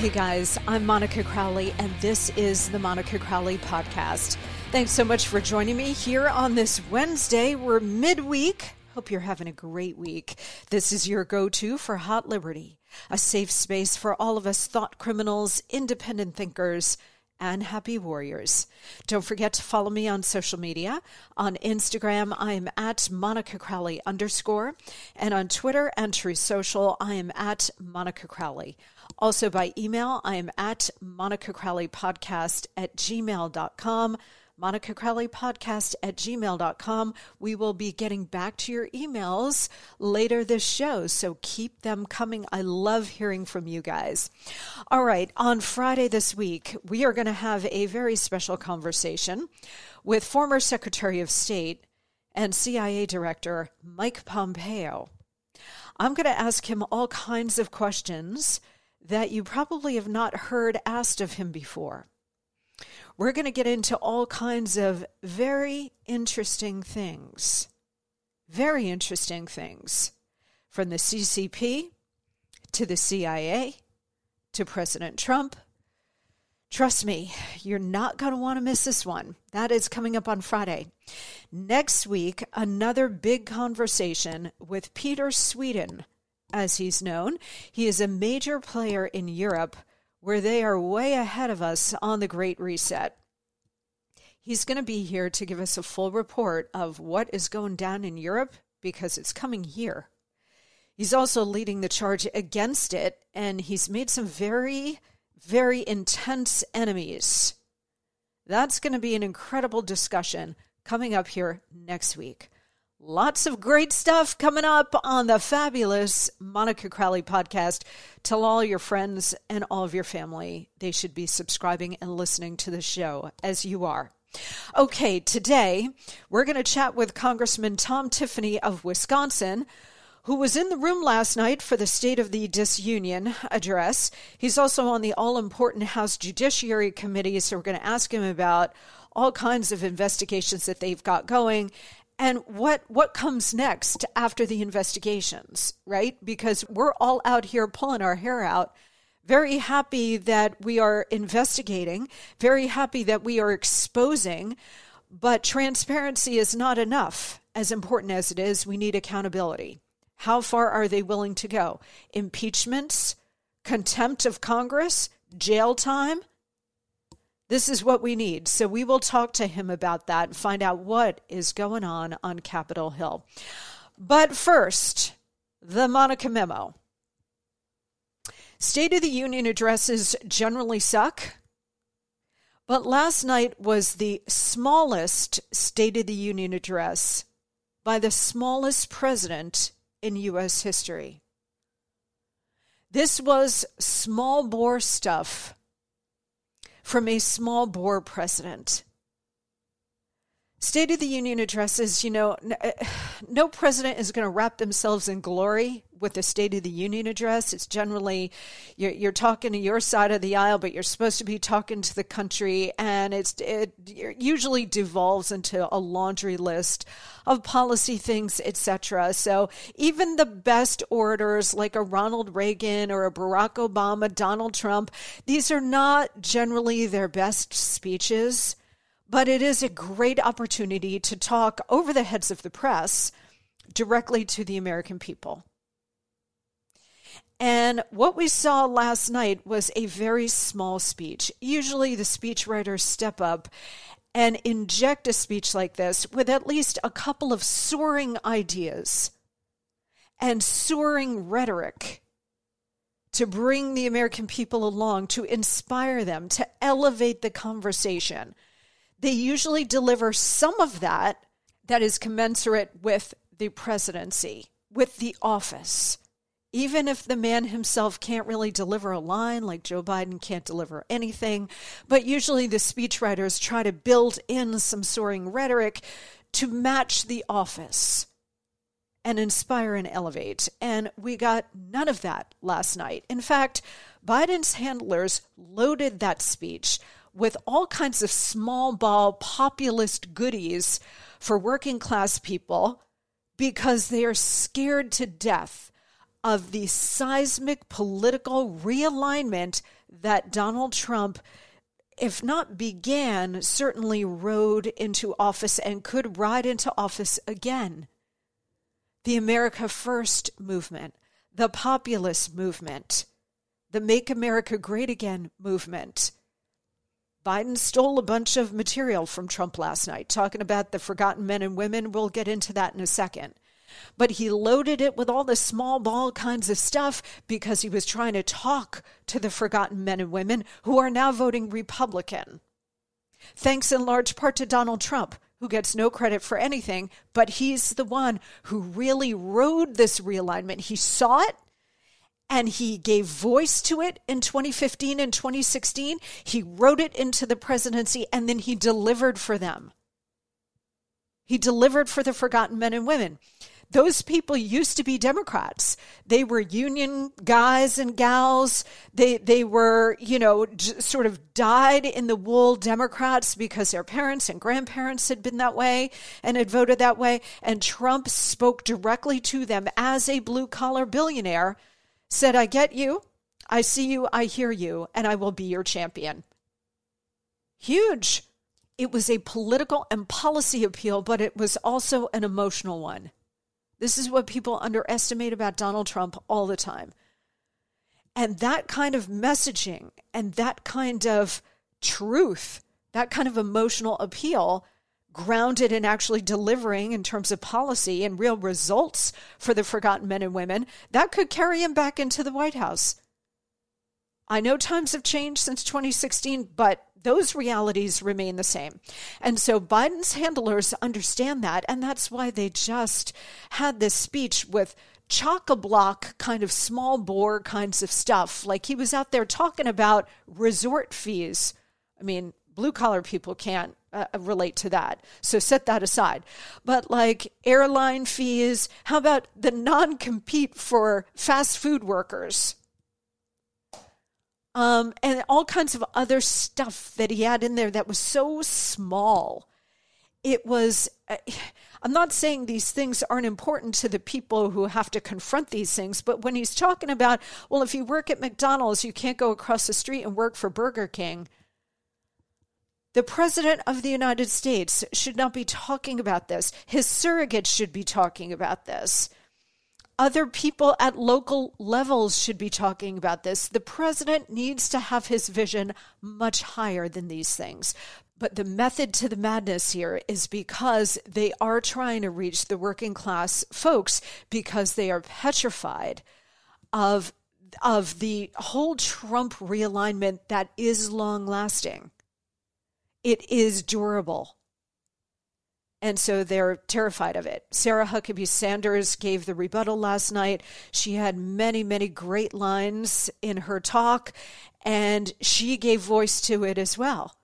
Hey guys, I'm Monica Crowley, and this is the Monica Crowley Podcast. Thanks so much for joining me here on this Wednesday. We're midweek. Hope you're having a great week. This is your go to for Hot Liberty, a safe space for all of us thought criminals, independent thinkers, and happy warriors. Don't forget to follow me on social media. On Instagram, I am at Monica Crowley underscore, and on Twitter and Truth Social, I am at Monica Crowley. Also by email, I am at Monica Crowley Podcast at gmail.com. Monica Crowley Podcast at gmail.com. We will be getting back to your emails later this show, so keep them coming. I love hearing from you guys. All right, on Friday this week, we are going to have a very special conversation with former Secretary of State and CIA Director Mike Pompeo. I'm going to ask him all kinds of questions that you probably have not heard asked of him before. We're going to get into all kinds of very interesting things. Very interesting things. From the CCP to the CIA to President Trump. Trust me, you're not going to want to miss this one. That is coming up on Friday. Next week, another big conversation with Peter Sweden as he's known. He is a major player in Europe where they are way ahead of us on the Great Reset. He's going to be here to give us a full report of what is going down in Europe because it's coming here. He's also leading the charge against it, and he's made some very, very intense enemies. That's going to be an incredible discussion coming up here next week. Lots of great stuff coming up on the fabulous Monica Crowley podcast. Tell all your friends and all of your family they should be subscribing and listening to the show as you are. Okay, today we're going to chat with Congressman Tom Tiffany of Wisconsin, who was in the room last night for the State of the Disunion address. He's also on the all important House Judiciary Committee, so we're going to ask him about all kinds of investigations that they've got going and what what comes next after the investigations right? Because we're all out here pulling our hair out. Very happy that we are investigating. Very happy that we are exposing. But transparency is not enough. As important as it is we need accountability. How far are they willing to go? Impeachments contempt of congress jail time this is what we need. So we will talk to him about that and find out what is going on on Capitol Hill. But first, the Monica memo. State of the Union addresses generally suck. But last night was the smallest State of the Union address by the smallest president in U.S. history. This was small bore stuff from a small bore president. State of the Union addresses, you know, uh, no president is going to wrap themselves in glory with the State of the Union address. It's generally you're, you're, talking to your side of the aisle, but you're supposed to be talking to the country, and it's it usually devolves into a laundry list of policy things, etc. So even the best orators like a Ronald Reagan or a Barack Obama, Donald Trump, these are not generally their best speeches but it is a great opportunity to talk over the heads of the press directly to the American people. And what we saw last night was a very small speech. Usually the speechwriters step up and inject a speech like this with at least a couple of soaring ideas and soaring rhetoric to bring the American people along, to inspire them, to elevate the conversation they usually deliver some of that that is commensurate with the presidency, with the office. Even if the man himself can't really deliver a line, like Joe Biden can't deliver anything, but usually the speechwriters try to build in some soaring rhetoric to match the office and inspire and elevate. And we got none of that last night. In fact, Biden's handlers loaded that speech with all kinds of small ball populist goodies for working class people because they are scared to death of the seismic political realignment that Donald Trump, if not began, certainly rode into office and could ride into office again. The America First movement, the populist movement, the Make America Great Again movement Biden stole a bunch of material from Trump last night, talking about the forgotten men and women. We'll get into that in a second. But he loaded it with all the small ball kinds of stuff because he was trying to talk to the forgotten men and women who are now voting Republican. Thanks in large part to Donald Trump, who gets no credit for anything, but he's the one who really rode this realignment. He saw it and he gave voice to it in 2015 and 2016. He wrote it into the presidency and then he delivered for them. He delivered for the forgotten men and women. Those people used to be Democrats. They were union guys and gals. They they were, you know, sort of dyed in the wool Democrats because their parents and grandparents had been that way and had voted that way. And Trump spoke directly to them as a blue collar billionaire said, I get you, I see you, I hear you, and I will be your champion. Huge. It was a political and policy appeal, but it was also an emotional one. This is what people underestimate about Donald Trump all the time. And that kind of messaging and that kind of truth, that kind of emotional appeal grounded in actually delivering in terms of policy and real results for the forgotten men and women, that could carry him back into the White House. I know times have changed since 2016, but those realities remain the same. And so Biden's handlers understand that, and that's why they just had this speech with chock a block kind of small bore kinds of stuff. Like he was out there talking about resort fees. I mean, blue collar people can't uh, relate to that. So set that aside. But like airline fees, how about the non compete for fast food workers? Um, and all kinds of other stuff that he had in there that was so small. It was, uh, I'm not saying these things aren't important to the people who have to confront these things, but when he's talking about, well, if you work at McDonald's, you can't go across the street and work for Burger King the President of the United States should not be talking about this. His surrogate should be talking about this. Other people at local levels should be talking about this. The president needs to have his vision much higher than these things. But the method to the madness here is because they are trying to reach the working class folks because they are petrified of, of the whole Trump realignment that is long lasting it is durable. And so they're terrified of it. Sarah Huckabee Sanders gave the rebuttal last night. She had many, many great lines in her talk, and she gave voice to it as well.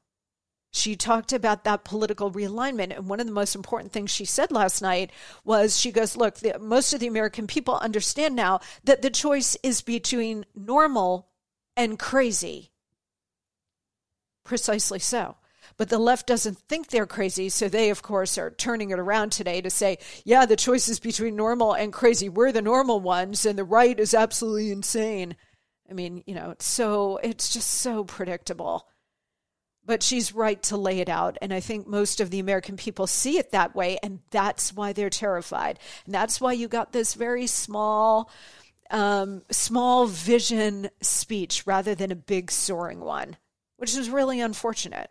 She talked about that political realignment. And one of the most important things she said last night was she goes, Look, the, most of the American people understand now that the choice is between normal and crazy. Precisely so. But the left doesn't think they're crazy. So they, of course, are turning it around today to say, yeah, the choice is between normal and crazy. We're the normal ones, and the right is absolutely insane. I mean, you know, it's so, it's just so predictable. But she's right to lay it out. And I think most of the American people see it that way. And that's why they're terrified. And that's why you got this very small, um, small vision speech rather than a big soaring one, which is really unfortunate.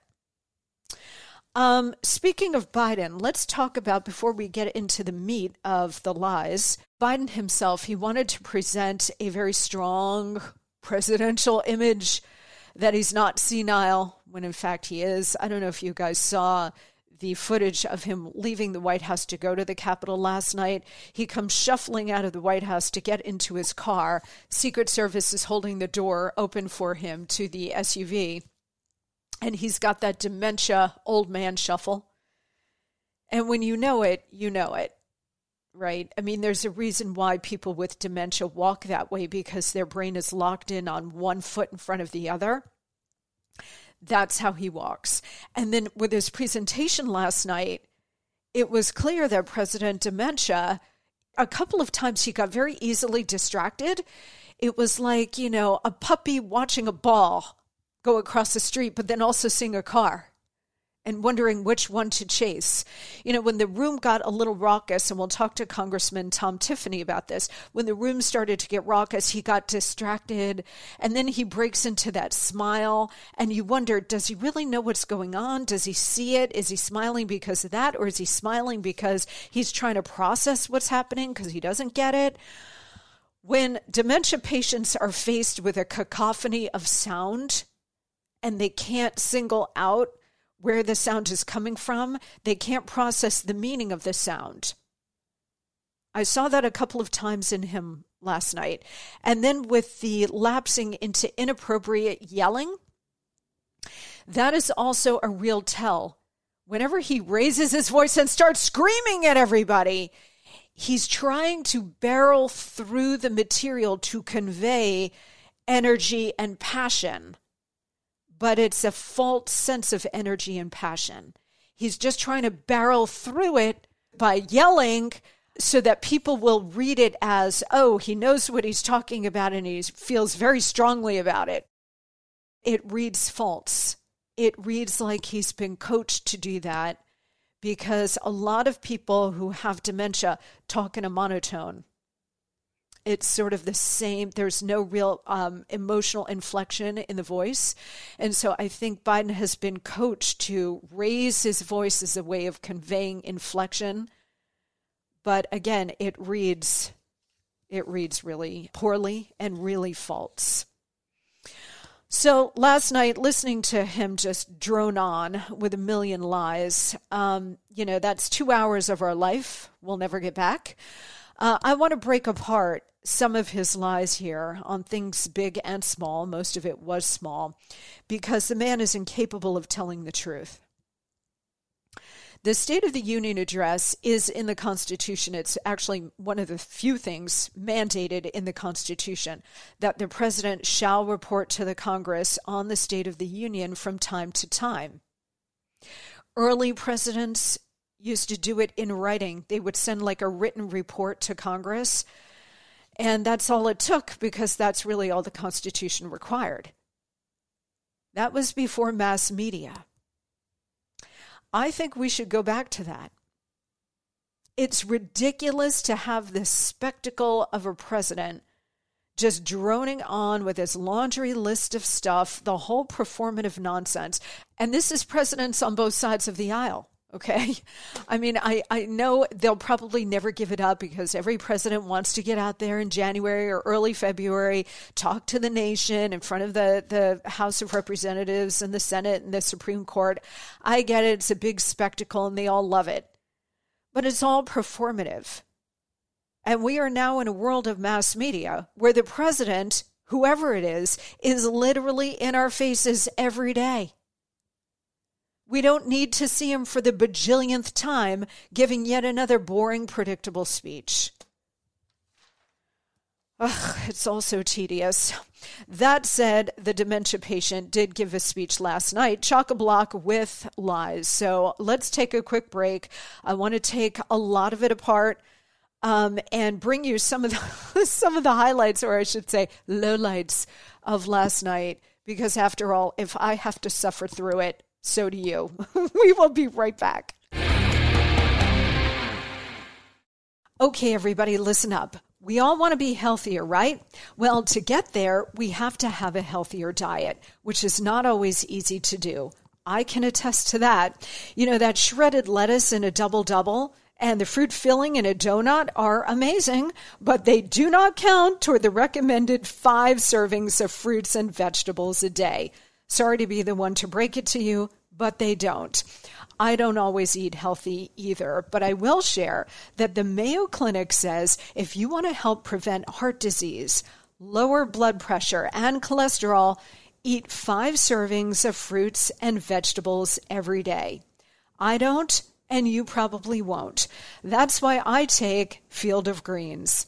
Um, speaking of Biden, let's talk about before we get into the meat of the lies. Biden himself, he wanted to present a very strong presidential image that he's not senile when in fact he is. I don't know if you guys saw the footage of him leaving the White House to go to the Capitol last night. He comes shuffling out of the White House to get into his car. Secret Service is holding the door open for him to the SUV. And he's got that dementia old man shuffle. And when you know it, you know it right? I mean, there's a reason why people with dementia walk that way because their brain is locked in on one foot in front of the other. That's how he walks. And then with his presentation last night, it was clear that President Dementia, a couple of times he got very easily distracted. It was like, you know, a puppy watching a ball go across the street, but then also seeing a car and wondering which one to chase. You know, when the room got a little raucous, and we'll talk to Congressman Tom Tiffany about this, when the room started to get raucous, he got distracted, and then he breaks into that smile, and you wonder, does he really know what's going on? Does he see it? Is he smiling because of that, or is he smiling because he's trying to process what's happening because he doesn't get it? When dementia patients are faced with a cacophony of sound and they can't single out where the sound is coming from, they can't process the meaning of the sound. I saw that a couple of times in him last night. And then with the lapsing into inappropriate yelling, that is also a real tell. Whenever he raises his voice and starts screaming at everybody, he's trying to barrel through the material to convey energy and passion but it's a false sense of energy and passion. He's just trying to barrel through it by yelling so that people will read it as, oh, he knows what he's talking about and he feels very strongly about it. It reads false. It reads like he's been coached to do that because a lot of people who have dementia talk in a monotone it's sort of the same. There's no real um, emotional inflection in the voice. And so I think Biden has been coached to raise his voice as a way of conveying inflection. But again, it reads it reads really poorly and really false. So last night, listening to him just drone on with a million lies, um, you know, that's two hours of our life we'll never get back. Uh, I want to break apart some of his lies here on things big and small. Most of it was small because the man is incapable of telling the truth. The State of the Union address is in the Constitution. It's actually one of the few things mandated in the Constitution that the President shall report to the Congress on the State of the Union from time to time. Early presidents used to do it in writing. They would send like a written report to Congress and that's all it took because that's really all the Constitution required. That was before mass media. I think we should go back to that. It's ridiculous to have this spectacle of a president just droning on with his laundry list of stuff, the whole performative nonsense. And this is presidents on both sides of the aisle. Okay. I mean, I, I know they'll probably never give it up because every president wants to get out there in January or early February, talk to the nation in front of the, the House of Representatives and the Senate and the Supreme Court. I get it. It's a big spectacle and they all love it. But it's all performative. And we are now in a world of mass media where the president, whoever it is, is literally in our faces every day. We don't need to see him for the bajillionth time giving yet another boring, predictable speech. Ugh, it's all so tedious. That said, the dementia patient did give a speech last night, chock a block with lies. So let's take a quick break. I want to take a lot of it apart um, and bring you some of the some of the highlights, or I should say, lowlights of last night. Because after all, if I have to suffer through it, so do you. we will be right back. Okay, everybody, listen up. We all want to be healthier, right? Well, to get there, we have to have a healthier diet, which is not always easy to do. I can attest to that. You know, that shredded lettuce in a double double and the fruit filling in a donut are amazing, but they do not count toward the recommended five servings of fruits and vegetables a day. Sorry to be the one to break it to you, but they don't. I don't always eat healthy either, but I will share that the Mayo Clinic says if you want to help prevent heart disease, lower blood pressure, and cholesterol, eat five servings of fruits and vegetables every day. I don't, and you probably won't. That's why I take Field of Greens.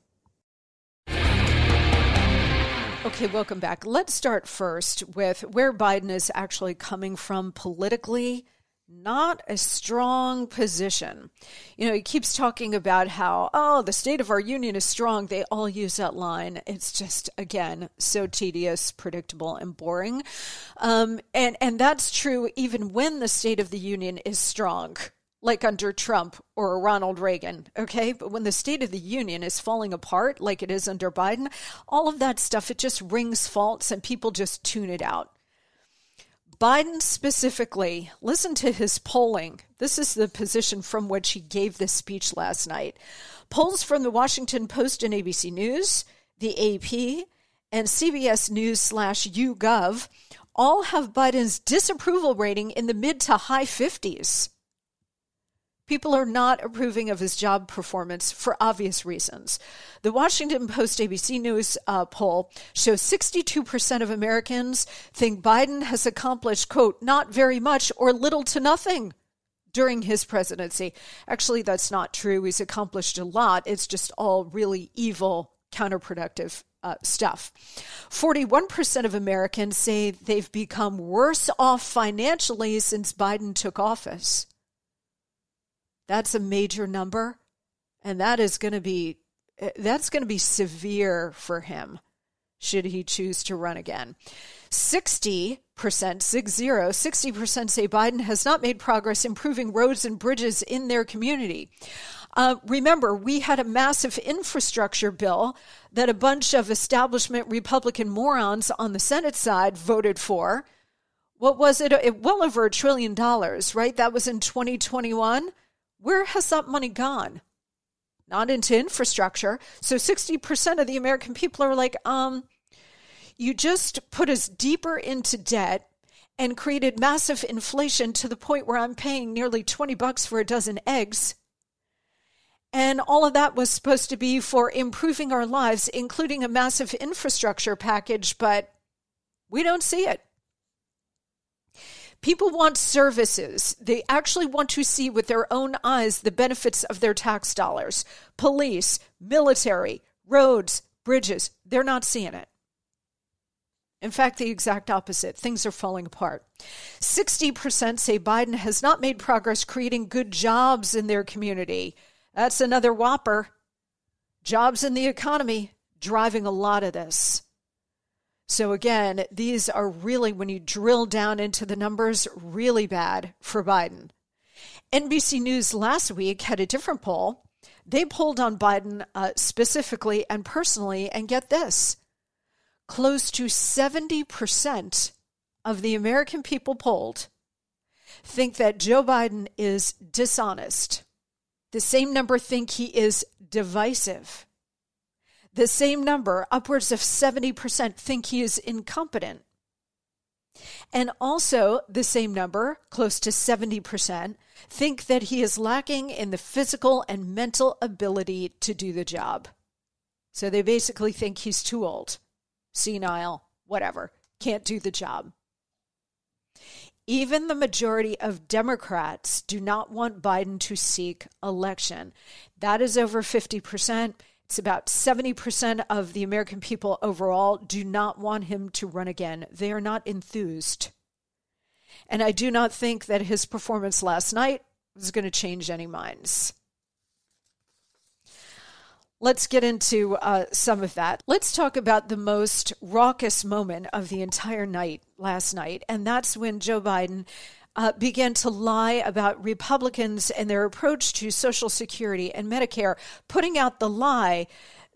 Okay, welcome back. Let's start first with where Biden is actually coming from politically. Not a strong position. You know, he keeps talking about how, oh, the state of our union is strong. They all use that line. It's just, again, so tedious, predictable, and boring. Um, and, and that's true even when the state of the union is strong like under Trump or Ronald Reagan, okay? But when the State of the Union is falling apart like it is under Biden, all of that stuff, it just rings false and people just tune it out. Biden specifically, listen to his polling. This is the position from which he gave this speech last night. Polls from the Washington Post and ABC News, the AP, and CBS News slash YouGov all have Biden's disapproval rating in the mid to high 50s. People are not approving of his job performance for obvious reasons. The Washington Post ABC News uh, poll shows 62% of Americans think Biden has accomplished, quote, not very much or little to nothing during his presidency. Actually, that's not true. He's accomplished a lot. It's just all really evil, counterproductive uh, stuff. 41% of Americans say they've become worse off financially since Biden took office. That's a major number. And that is going to be that's going to be severe for him should he choose to run again. 60%, six zero, 60% say Biden has not made progress improving roads and bridges in their community. Uh, remember, we had a massive infrastructure bill that a bunch of establishment Republican morons on the Senate side voted for. What was it? it well over a trillion dollars, right? That was in 2021. Where has that money gone? Not into infrastructure. So 60% of the American people are like, um, you just put us deeper into debt and created massive inflation to the point where I'm paying nearly 20 bucks for a dozen eggs. And all of that was supposed to be for improving our lives, including a massive infrastructure package, but we don't see it. People want services. They actually want to see with their own eyes the benefits of their tax dollars. Police, military, roads, bridges, they're not seeing it. In fact, the exact opposite. Things are falling apart. 60% say Biden has not made progress creating good jobs in their community. That's another whopper. Jobs in the economy driving a lot of this. So, again, these are really, when you drill down into the numbers, really bad for Biden. NBC News last week had a different poll. They polled on Biden uh, specifically and personally, and get this close to 70% of the American people polled think that Joe Biden is dishonest. The same number think he is divisive. The same number, upwards of 70%, think he is incompetent. And also, the same number, close to 70%, think that he is lacking in the physical and mental ability to do the job. So they basically think he's too old senile, whatever, can't do the job. Even the majority of Democrats do not want Biden to seek election. That is over 50%. It's about 70% of the American people overall do not want him to run again. They are not enthused. And I do not think that his performance last night is going to change any minds. Let's get into uh, some of that. Let's talk about the most raucous moment of the entire night last night, and that's when Joe Biden uh, began to lie about Republicans and their approach to Social Security and Medicare, putting out the lie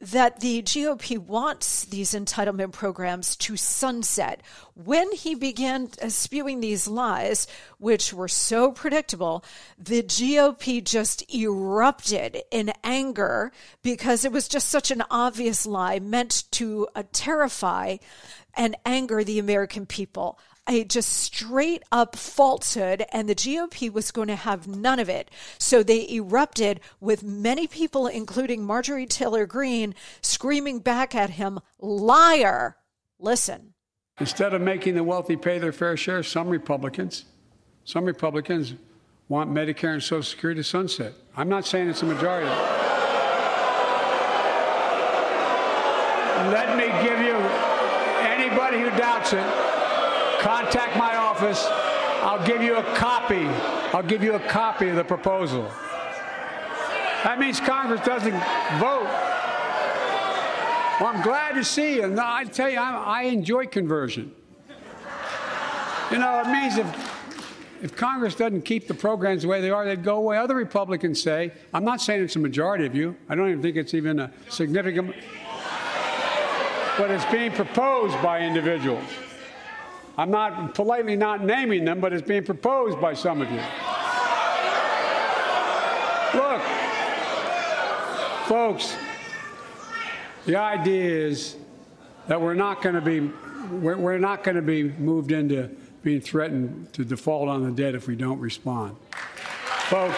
that the GOP wants these entitlement programs to sunset. When he began uh, spewing these lies, which were so predictable, the GOP just erupted in anger because it was just such an obvious lie meant to uh, terrify and anger the American people a just straight up falsehood, and the GOP was going to have none of it. So they erupted with many people, including Marjorie Taylor Greene, screaming back at him, liar. Listen. Instead of making the wealthy pay their fair share, some Republicans, some Republicans want Medicare and Social Security to sunset. I'm not saying it's a majority. Let me give you anybody who doubts it Contact my office. I'll give you a copy. I'll give you a copy of the proposal. That means Congress doesn't vote. Well, I'm glad to see you. And I tell you, I, I enjoy conversion. You know, it means if, if Congress doesn't keep the programs the way they are, they'd go away. Other Republicans say, I'm not saying it's a majority of you. I don't even think it's even a significant, but it's being proposed by individuals. I'm not politely not naming them, but it's being proposed by some of you. Look, folks, the idea is that we're not going to be we're, we're not going to be moved into being threatened to default on the debt if we don't respond. Folks,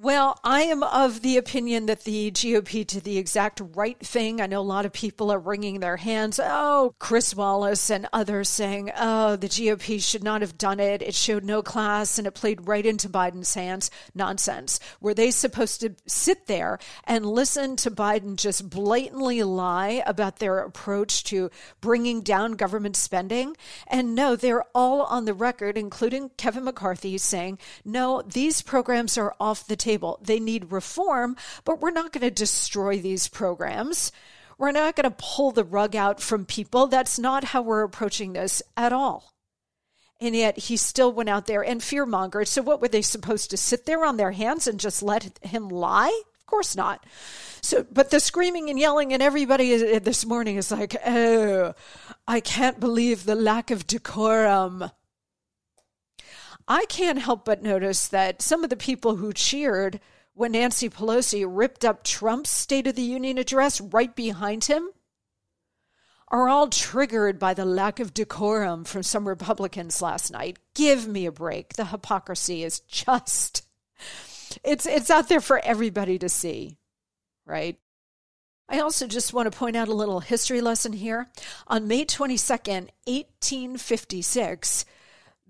well, I am of the opinion that the GOP did the exact right thing. I know a lot of people are wringing their hands. Oh, Chris Wallace and others saying, oh, the GOP should not have done it. It showed no class and it played right into Biden's hands. Nonsense. Were they supposed to sit there and listen to Biden just blatantly lie about their approach to bringing down government spending? And no, they're all on the record, including Kevin McCarthy, saying, no, these programs are off the table table. They need reform, but we're not going to destroy these programs. We're not going to pull the rug out from people. That's not how we're approaching this at all. And yet he still went out there and fear fearmongered. So, what were they supposed to sit there on their hands and just let him lie? Of course not. So, but the screaming and yelling, and everybody this morning is like, oh, I can't believe the lack of decorum. I can't help but notice that some of the people who cheered when Nancy Pelosi ripped up Trump's State of the Union address right behind him are all triggered by the lack of decorum from some Republicans last night. Give me a break. The hypocrisy is just it's it's out there for everybody to see, right? I also just want to point out a little history lesson here. On May 22nd, 1856,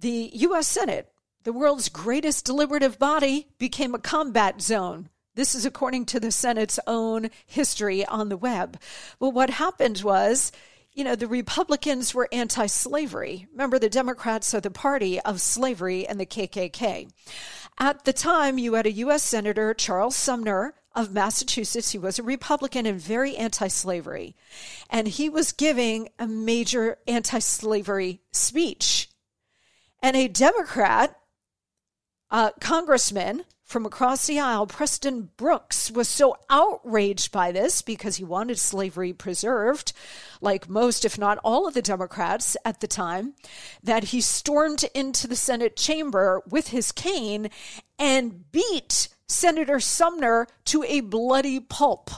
the U.S. Senate, the world's greatest deliberative body, became a combat zone. This is according to the Senate's own history on the web. But what happened was you know, the Republicans were anti slavery. Remember, the Democrats are the party of slavery and the KKK. At the time, you had a U.S. Senator, Charles Sumner of Massachusetts. He was a Republican and very anti slavery. And he was giving a major anti slavery speech. And a Democrat uh, congressman from across the aisle, Preston Brooks, was so outraged by this because he wanted slavery preserved, like most, if not all, of the Democrats at the time, that he stormed into the Senate chamber with his cane and beat Senator Sumner to a bloody pulp.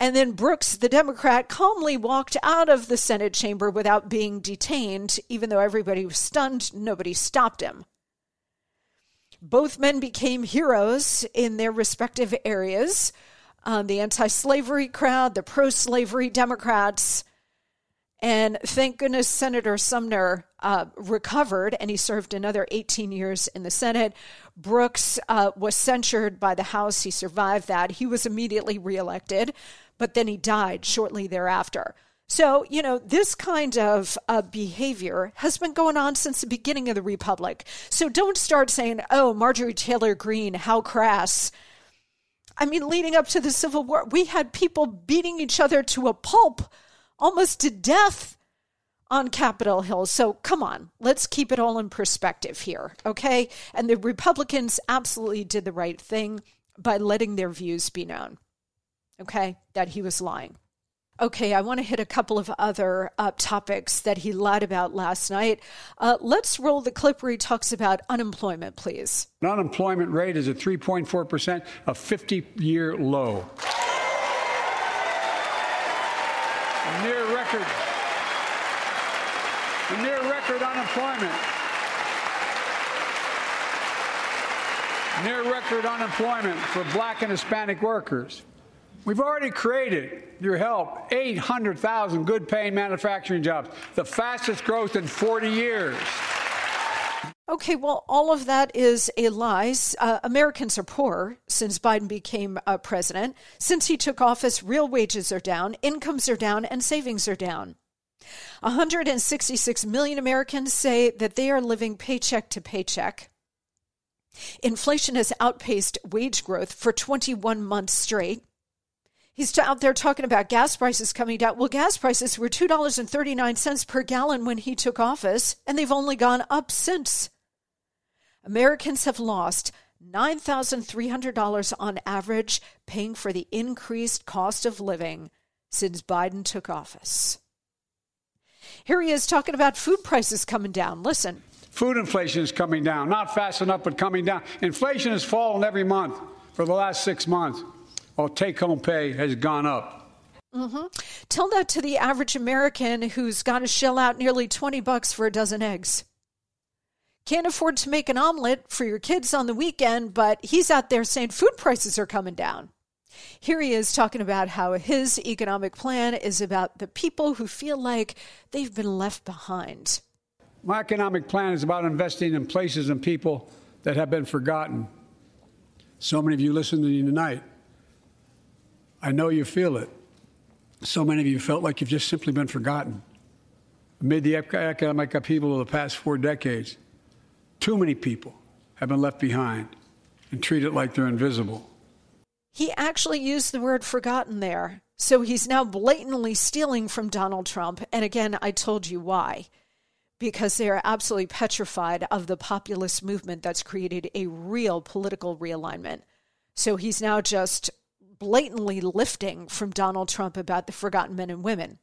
And then Brooks, the Democrat, calmly walked out of the Senate chamber without being detained, even though everybody was stunned. Nobody stopped him. Both men became heroes in their respective areas. Um, the anti slavery crowd, the pro slavery Democrats. And thank goodness Senator Sumner uh, recovered and he served another 18 years in the Senate. Brooks uh, was censured by the House. He survived that. He was immediately reelected, but then he died shortly thereafter. So, you know, this kind of uh, behavior has been going on since the beginning of the Republic. So don't start saying, oh, Marjorie Taylor Greene, how crass. I mean, leading up to the Civil War, we had people beating each other to a pulp, almost to death on Capitol Hill. So come on, let's keep it all in perspective here, okay? And the Republicans absolutely did the right thing by letting their views be known, okay? That he was lying. Okay, I want to hit a couple of other uh, topics that he lied about last night. Uh, let's roll the clip where he talks about unemployment, please. An Unemployment rate is at 3.4%, a 50 year low. A near record. A near record unemployment. Near record unemployment for black and Hispanic workers. We've already created, your help, 800,000 good paying manufacturing jobs, the fastest growth in 40 years. Okay, well, all of that is a lie. Uh, Americans are poor since Biden became uh, president. Since he took office, real wages are down, incomes are down, and savings are down. 166 million Americans say that they are living paycheck to paycheck. Inflation has outpaced wage growth for 21 months straight. He's out there talking about gas prices coming down. Well, gas prices were $2.39 per gallon when he took office, and they've only gone up since. Americans have lost $9,300 on average paying for the increased cost of living since Biden took office. Here he is talking about food prices coming down. Listen. Food inflation is coming down, not fast enough, but coming down. Inflation has fallen every month for the last six months while take home pay has gone up. Mm-hmm. Tell that to the average American who's got to shell out nearly 20 bucks for a dozen eggs. Can't afford to make an omelet for your kids on the weekend, but he's out there saying food prices are coming down. Here he is talking about how his economic plan is about the people who feel like they've been left behind. My economic plan is about investing in places and people that have been forgotten. So many of you listening to me tonight I know you feel it. So many of you felt like you've just simply been forgotten. Amid the economic upheaval of the past four decades, too many people have been left behind and treated like they're invisible. He actually used the word forgotten there. So he's now blatantly stealing from Donald Trump. And again, I told you why. Because they are absolutely petrified of the populist movement that's created a real political realignment. So he's now just blatantly lifting from Donald Trump about the forgotten men and women.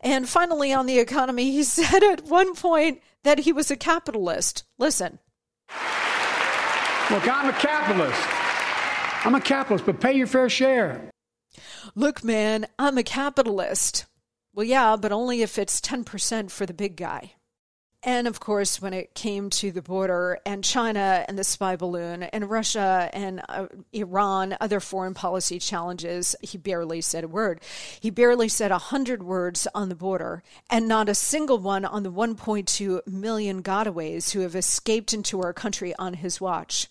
And finally, on the economy, he said at one point that he was a capitalist. Listen. Look, I'm a capitalist. I'm a capitalist, but pay your fair share. Look, man, I'm a capitalist. Well, yeah, but only if it's 10% for the big guy. And of course, when it came to the border and China and the spy balloon and Russia and uh, Iran, other foreign policy challenges, he barely said a word. He barely said a hundred words on the border and not a single one on the 1.2 million gotaways who have escaped into our country on his watch.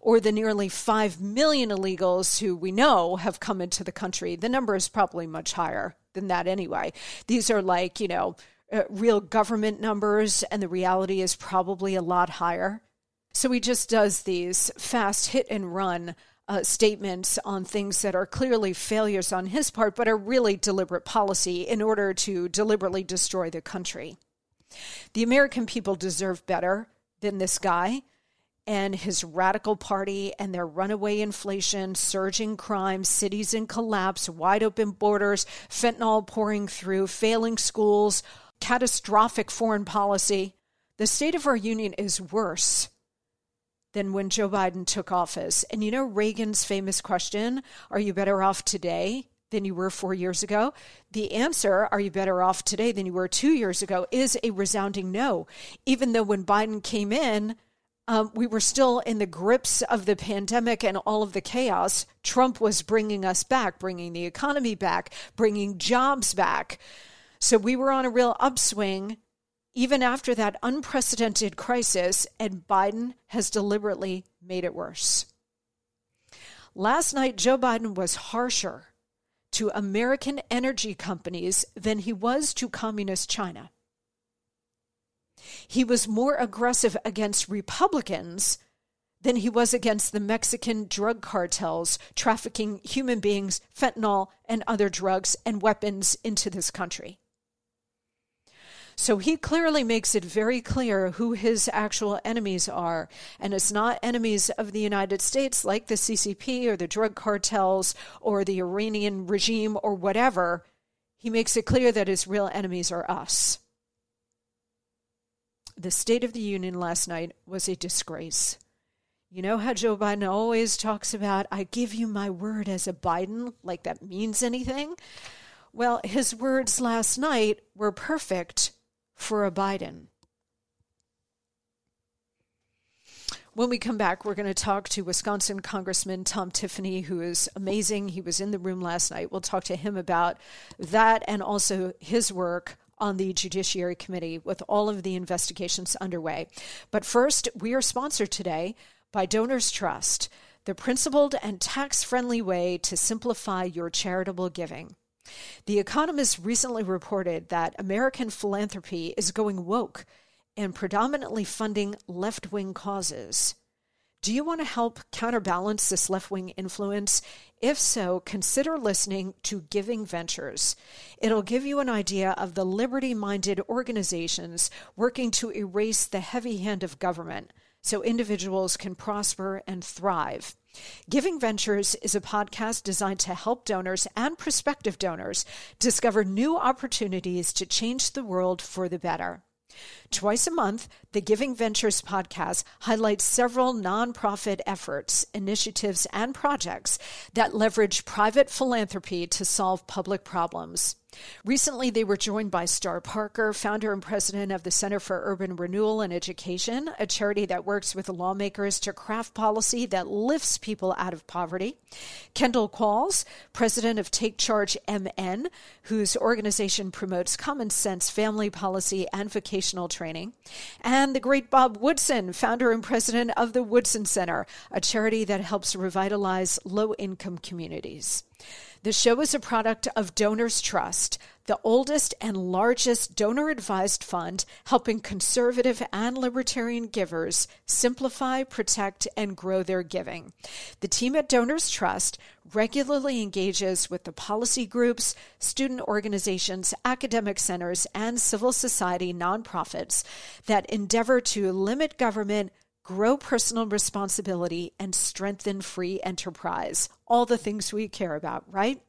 Or the nearly 5 million illegals who we know have come into the country. The number is probably much higher than that anyway. These are like, you know, uh, real government numbers, and the reality is probably a lot higher. So he just does these fast hit and run uh, statements on things that are clearly failures on his part, but are really deliberate policy in order to deliberately destroy the country. The American people deserve better than this guy and his radical party and their runaway inflation, surging crime, cities in collapse, wide open borders, fentanyl pouring through, failing schools, catastrophic foreign policy. The state of our union is worse than when Joe Biden took office. And you know Reagan's famous question, are you better off today than you were 4 years ago? The answer, are you better off today than you were 2 years ago, is a resounding no. Even though when Biden came in, um, we were still in the grips of the pandemic and all of the chaos. Trump was bringing us back, bringing the economy back, bringing jobs back. So we were on a real upswing even after that unprecedented crisis, and Biden has deliberately made it worse. Last night, Joe Biden was harsher to American energy companies than he was to communist China. He was more aggressive against Republicans than he was against the Mexican drug cartels trafficking human beings, fentanyl, and other drugs and weapons into this country. So he clearly makes it very clear who his actual enemies are. And it's not enemies of the United States like the CCP or the drug cartels or the Iranian regime or whatever. He makes it clear that his real enemies are us. The State of the Union last night was a disgrace. You know how Joe Biden always talks about, I give you my word as a Biden, like that means anything? Well, his words last night were perfect for a Biden. When we come back, we're going to talk to Wisconsin Congressman Tom Tiffany, who is amazing. He was in the room last night. We'll talk to him about that and also his work on the Judiciary Committee with all of the investigations underway. But first, we are sponsored today by Donors Trust, the principled and tax friendly way to simplify your charitable giving. The Economist recently reported that American philanthropy is going woke and predominantly funding left wing causes. Do you want to help counterbalance this left wing influence? If so, consider listening to Giving Ventures. It'll give you an idea of the liberty minded organizations working to erase the heavy hand of government so individuals can prosper and thrive. Giving Ventures is a podcast designed to help donors and prospective donors discover new opportunities to change the world for the better. Twice a month, the Giving Ventures podcast highlights several nonprofit efforts, initiatives, and projects that leverage private philanthropy to solve public problems. Recently, they were joined by Star Parker, founder and president of the Center for Urban Renewal and Education, a charity that works with lawmakers to craft policy that lifts people out of poverty. Kendall Qualls, president of Take Charge MN, whose organization promotes common sense family policy and vocational training. And the great Bob Woodson, founder and president of the Woodson Center, a charity that helps revitalize low income communities. The show is a product of Donors Trust, the oldest and largest donor advised fund helping conservative and libertarian givers simplify, protect, and grow their giving. The team at Donors Trust regularly engages with the policy groups, student organizations, academic centers, and civil society nonprofits that endeavor to limit government grow personal responsibility, and strengthen free enterprise. All the things we care about, right?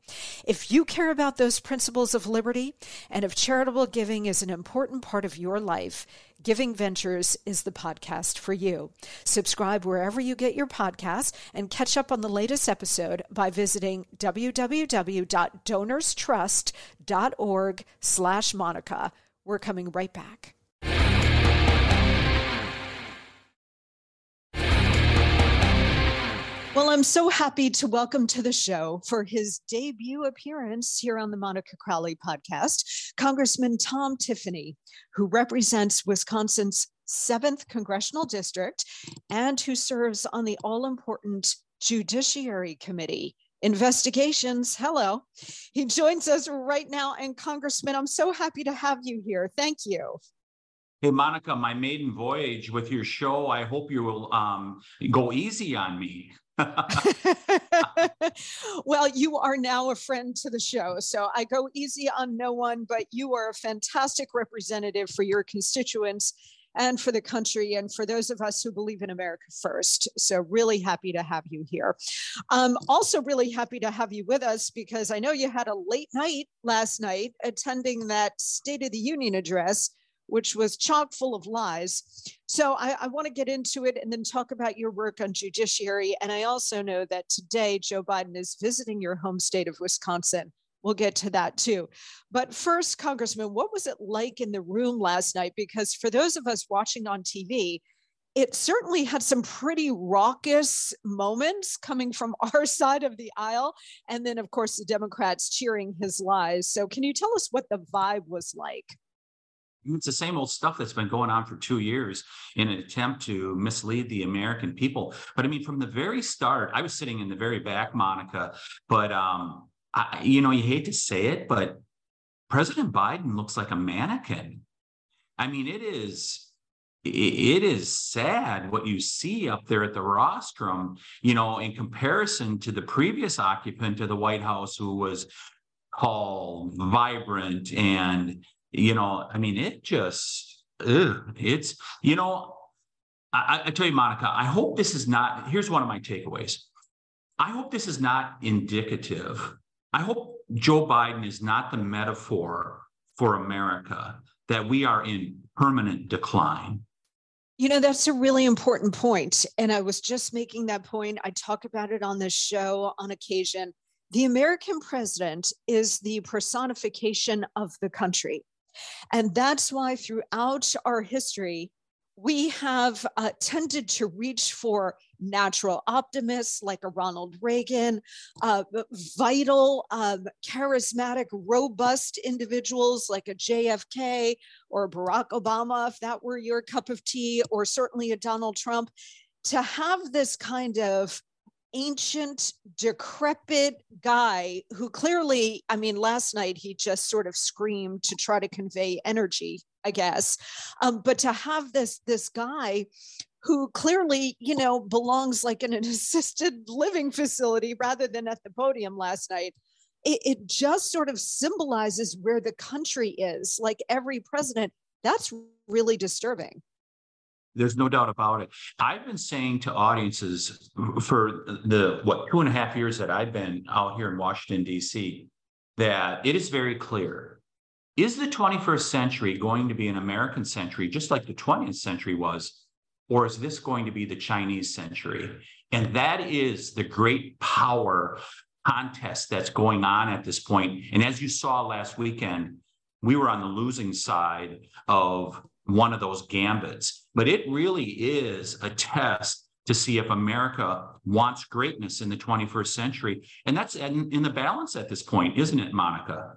If you care about those principles of liberty and if charitable giving is an important part of your life, Giving Ventures is the podcast for you. Subscribe wherever you get your podcasts and catch up on the latest episode by visiting www.donorstrust.org slash Monica. We're coming right back. Well, I'm so happy to welcome to the show for his debut appearance here on the Monica Crowley podcast, Congressman Tom Tiffany, who represents Wisconsin's 7th Congressional District and who serves on the all important Judiciary Committee investigations. Hello. He joins us right now. And Congressman, I'm so happy to have you here. Thank you. Hey, Monica, my maiden voyage with your show. I hope you will um, go easy on me. well, you are now a friend to the show. So I go easy on no one, but you are a fantastic representative for your constituents and for the country and for those of us who believe in America first. So, really happy to have you here. Um, also, really happy to have you with us because I know you had a late night last night attending that State of the Union address. Which was chock full of lies. So, I, I want to get into it and then talk about your work on judiciary. And I also know that today Joe Biden is visiting your home state of Wisconsin. We'll get to that too. But first, Congressman, what was it like in the room last night? Because for those of us watching on TV, it certainly had some pretty raucous moments coming from our side of the aisle. And then, of course, the Democrats cheering his lies. So, can you tell us what the vibe was like? It's the same old stuff that's been going on for two years in an attempt to mislead the American people. But I mean, from the very start, I was sitting in the very back, Monica, but um, I, you know, you hate to say it, but President Biden looks like a mannequin. I mean, it is it is sad what you see up there at the rostrum, you know, in comparison to the previous occupant of the White House who was tall, vibrant, and you know, I mean, it just ugh, it's you know, I, I tell you, Monica, I hope this is not. Here's one of my takeaways. I hope this is not indicative I hope Joe Biden is not the metaphor for America that we are in permanent decline. You know, that's a really important point. And I was just making that point. I talk about it on this show on occasion. The American president is the personification of the country. And that's why throughout our history, we have uh, tended to reach for natural optimists like a Ronald Reagan, uh, vital, um, charismatic, robust individuals like a JFK or Barack Obama, if that were your cup of tea, or certainly a Donald Trump, to have this kind of ancient, decrepit guy who clearly, I mean, last night he just sort of screamed to try to convey energy, I guess. Um, but to have this this guy who clearly, you know, belongs like in an assisted living facility rather than at the podium last night. It, it just sort of symbolizes where the country is. Like every president, that's really disturbing. There's no doubt about it. I've been saying to audiences for the what two and a half years that I've been out here in Washington, D.C., that it is very clear. Is the 21st century going to be an American century, just like the 20th century was? Or is this going to be the Chinese century? And that is the great power contest that's going on at this point. And as you saw last weekend, we were on the losing side of one of those gambits. But it really is a test to see if America wants greatness in the 21st century. And that's in, in the balance at this point, isn't it, Monica?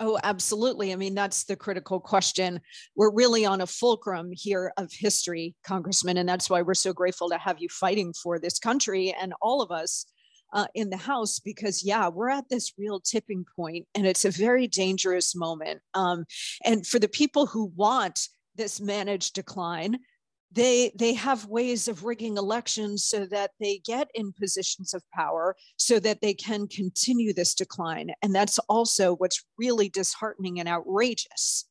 Oh, absolutely. I mean, that's the critical question. We're really on a fulcrum here of history, Congressman, and that's why we're so grateful to have you fighting for this country and all of us uh, in the House because, yeah, we're at this real tipping point and it's a very dangerous moment. Um, and for the people who want this managed decline, they they have ways of rigging elections so that they get in positions of power so that they can continue this decline. And that's also what's really disheartening and outrageous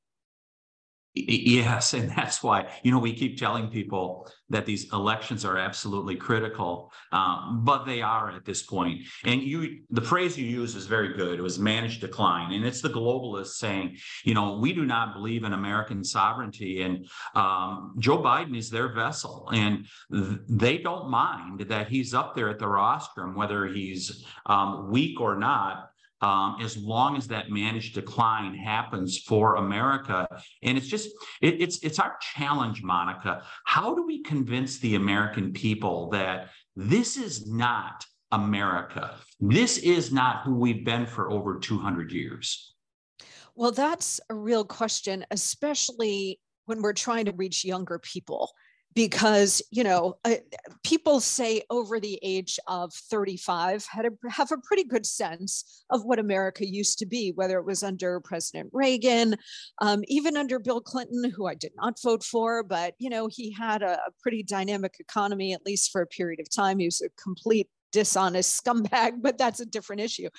Yes, and that's why you know we keep telling people that these elections are absolutely critical, um, but they are at this point. And you, the phrase you use is very good. It was managed decline, and it's the globalists saying, you know, we do not believe in American sovereignty, and um, Joe Biden is their vessel, and th- they don't mind that he's up there at the rostrum, whether he's um, weak or not um, as long as that managed decline happens for America. And it's just it, it's it's our challenge, Monica. How do we convince the American people that this is not America? This is not who we've been for over 200 years. Well, that's a real question, especially when we're trying to reach younger people because you know uh, people say over the age of 35 had a, have a pretty good sense of what america used to be whether it was under president reagan um, even under bill clinton who i did not vote for but you know he had a, a pretty dynamic economy at least for a period of time. He was a complete dishonest scumbag but that's a different issue.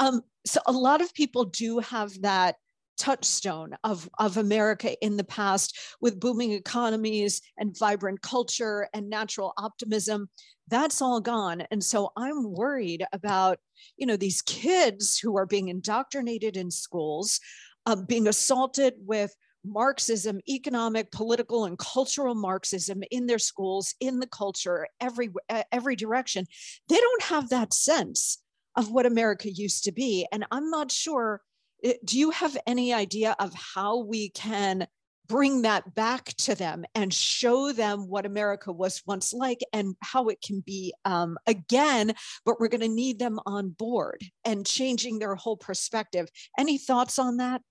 Um, so a lot of people do have that touchstone of, of America in the past with booming economies and vibrant culture and natural optimism. That's all gone. And so I'm worried about, you know, these kids who are being indoctrinated in schools, uh, being assaulted with Marxism, economic, political, and cultural Marxism in their schools, in the culture, every every direction. They don't have that sense of what America used to be, and I'm not sure do you have any idea of how we can bring that back to them and show them what America was once like and how it can be um, again, but we're going to need them on board and changing their whole perspective. Any thoughts on that?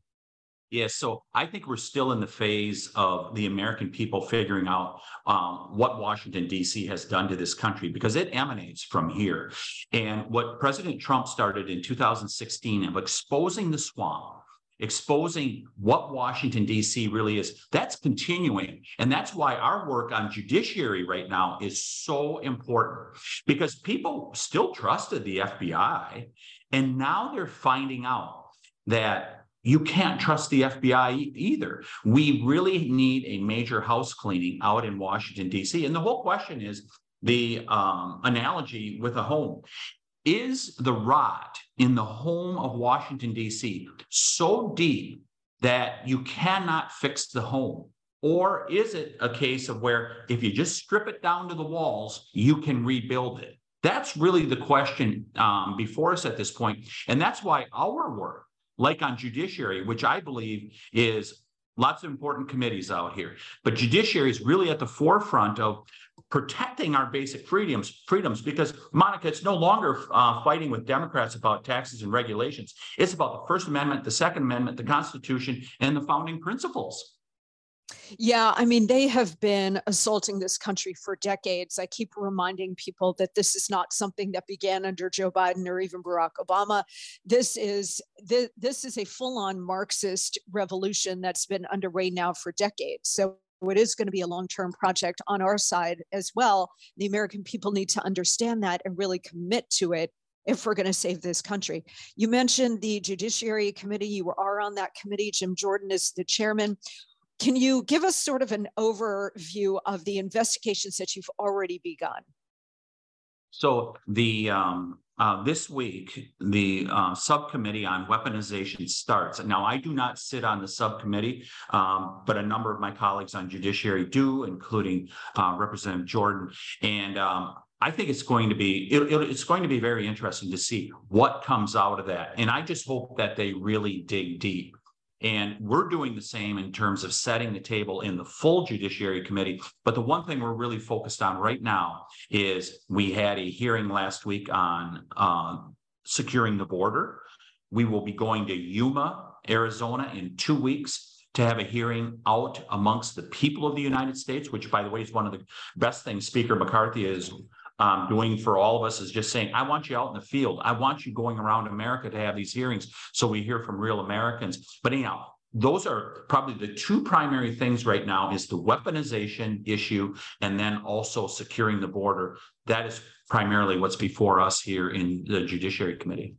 Yeah, so I think we're still in the phase of the American people figuring out um, what Washington, D.C. has done to this country because it emanates from here. And what President Trump started in 2016 of exposing the swamp, exposing what Washington, D.C. really is, that's continuing. And that's why our work on judiciary right now is so important because people still trusted the FBI. And now they're finding out that you can't trust the FBI either. We really need a major house cleaning out in Washington, D.C. And the whole question is the um, analogy with a home. Is the rot in the home of Washington, D.C. so deep that you cannot fix the home? Or is it a case of where if you just strip it down to the walls, you can rebuild it? That's really the question um, before us at this point. And that's why our work like on judiciary, which I believe is lots of important committees out here. But judiciary is really at the forefront of protecting our basic freedoms freedoms because monica it's no longer uh, fighting with democrats about taxes and regulations it's about the first amendment the second amendment the constitution and the founding principles yeah, I mean, they have been assaulting this country for decades. I keep reminding people that this is not something that began under Joe Biden or even Barack Obama. This is this, this is a full-on Marxist revolution that's been underway now for decades. So it is going to be a long-term project on our side as well. The American people need to understand that and really commit to it if we're going to save this country. You mentioned the Judiciary Committee. You are on that committee. Jim Jordan is the chairman. Can you give us sort of an overview of the investigations that you've already begun? So the um, uh, this week, the uh, subcommittee on weaponization starts. Now, I do not sit on the subcommittee, um, but a number of my colleagues on judiciary do, including uh, Representative Jordan. And um, I think it's going to be it, it, it's going to be very interesting to see what comes out of that. And I just hope that they really dig deep. And we're doing the same in terms of setting the table in the full Judiciary Committee. But the one thing we're really focused on right now is we had a hearing last week on uh, securing the border. We will be going to Yuma, Arizona in two weeks to have a hearing out amongst the people of the United States, which, by the way, is one of the best things Speaker McCarthy is um, doing for all of us is just saying, I want you out in the field. I want you going around America to have these hearings so we hear from real Americans. But anyhow, those are probably the two primary things right now is the weaponization issue and then also securing the border. That is primarily what's before us here in the Judiciary Committee.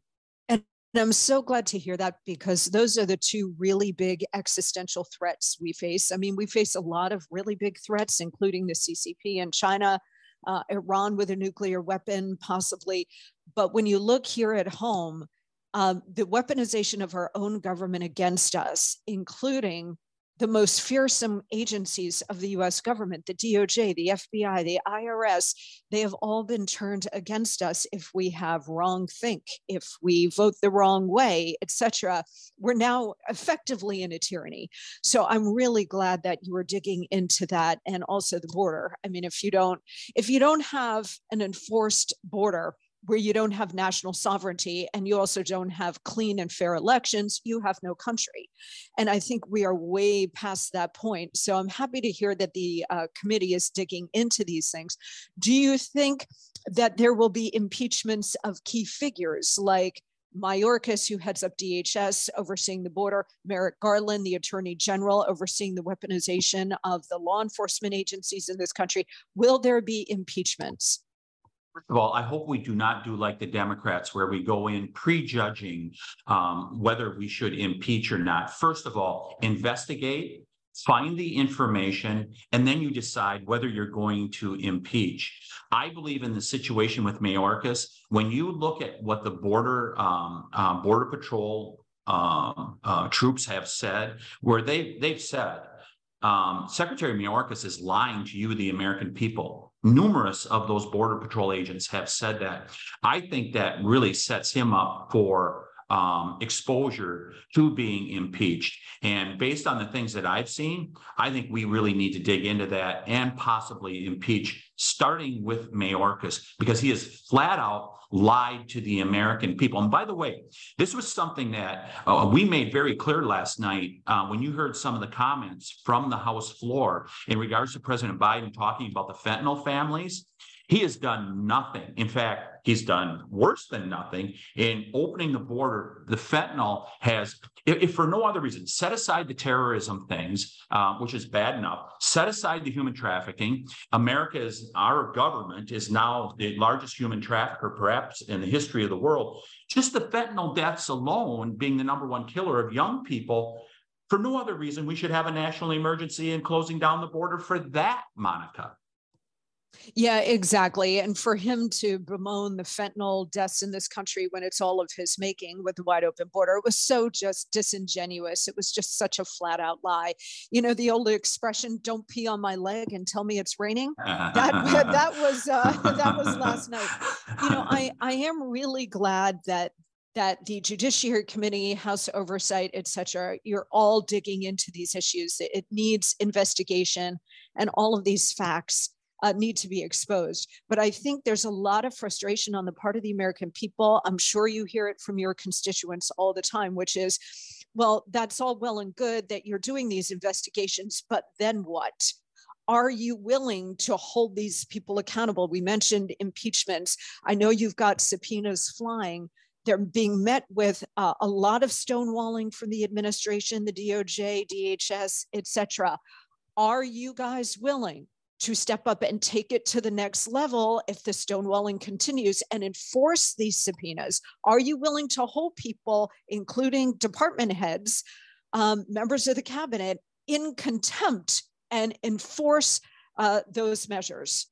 And I'm so glad to hear that because those are the two really big existential threats we face. I mean, we face a lot of really big threats, including the CCP and China, uh, Iran with a nuclear weapon, possibly. But when you look here at home, um, the weaponization of our own government against us, including the most fearsome agencies of the US government, the DOJ, the FBI, the IRS, they have all been turned against us if we have wrong think, if we vote the wrong way, etc. We're now effectively in a tyranny. So I'm really glad that you are digging into that and also the border. I mean, if you don't if you don't have an enforced border, where you don't have national sovereignty and you also don't have clean and fair elections, you have no country. And I think we are way past that point. So I'm happy to hear that the uh, committee is digging into these things. Do you think that there will be impeachments of key figures like Mayorkas, who heads up DHS, overseeing the border, Merrick Garland, the Attorney General, overseeing the weaponization of the law enforcement agencies in this country. Will there be impeachments? First of all, I hope we do not do like the Democrats, where we go in prejudging um, whether we should impeach or not. First of all, investigate, find the information, and then you decide whether you're going to impeach. I believe in the situation with Mayorkas, when you look at what the border um, uh, border patrol um, uh, troops have said, where they they've said um, Secretary Mayorkas is lying to you, the American people. Numerous of those Border Patrol agents have said that. I think that really sets him up for um, exposure to being impeached. And based on the things that I've seen, I think we really need to dig into that and possibly impeach, starting with Mayorkas, because he has flat out lied to the American people. And by the way, this was something that uh, we made very clear last night uh, when you heard some of the comments from the House floor in regards to President Biden talking about the fentanyl families. He has done nothing. In fact, he's done worse than nothing in opening the border. The fentanyl has, if, for no other reason, set aside the terrorism things, uh, which is bad enough, set aside the human trafficking. America is, our government is now the largest human trafficker, perhaps in the history of the world. Just the fentanyl deaths alone being the number one killer of young people. For no other reason, we should have a national emergency and closing down the border for that, Monica. Yeah, exactly. And for him to bemoan the fentanyl deaths in this country when it's all of his making with the wide open border, it was so just disingenuous. It was just such a flat out lie. You know, the old expression, don't pee on my leg and tell me it's raining. That, that was uh, that was last night. You know, I, I am really glad that that the Judiciary Committee, House Oversight, et cetera, you're all digging into these issues. It needs investigation and all of these facts uh, need to be exposed. But I think there's a lot of frustration on the part of the American people. I'm sure you hear it from your constituents all the time, which is, well, that's all well and good that you're doing these investigations, but then what? Are you willing to hold these people accountable? We mentioned impeachments. I know you've got subpoenas flying. They're being met with uh, a lot of stonewalling from the administration, the DOJ, DHS, et cetera. Are you guys willing to step up and take it to the next level if the stonewalling continues and enforce these subpoenas? Are you willing to hold people, including department heads, um, members of the cabinet, in contempt and enforce uh, those measures?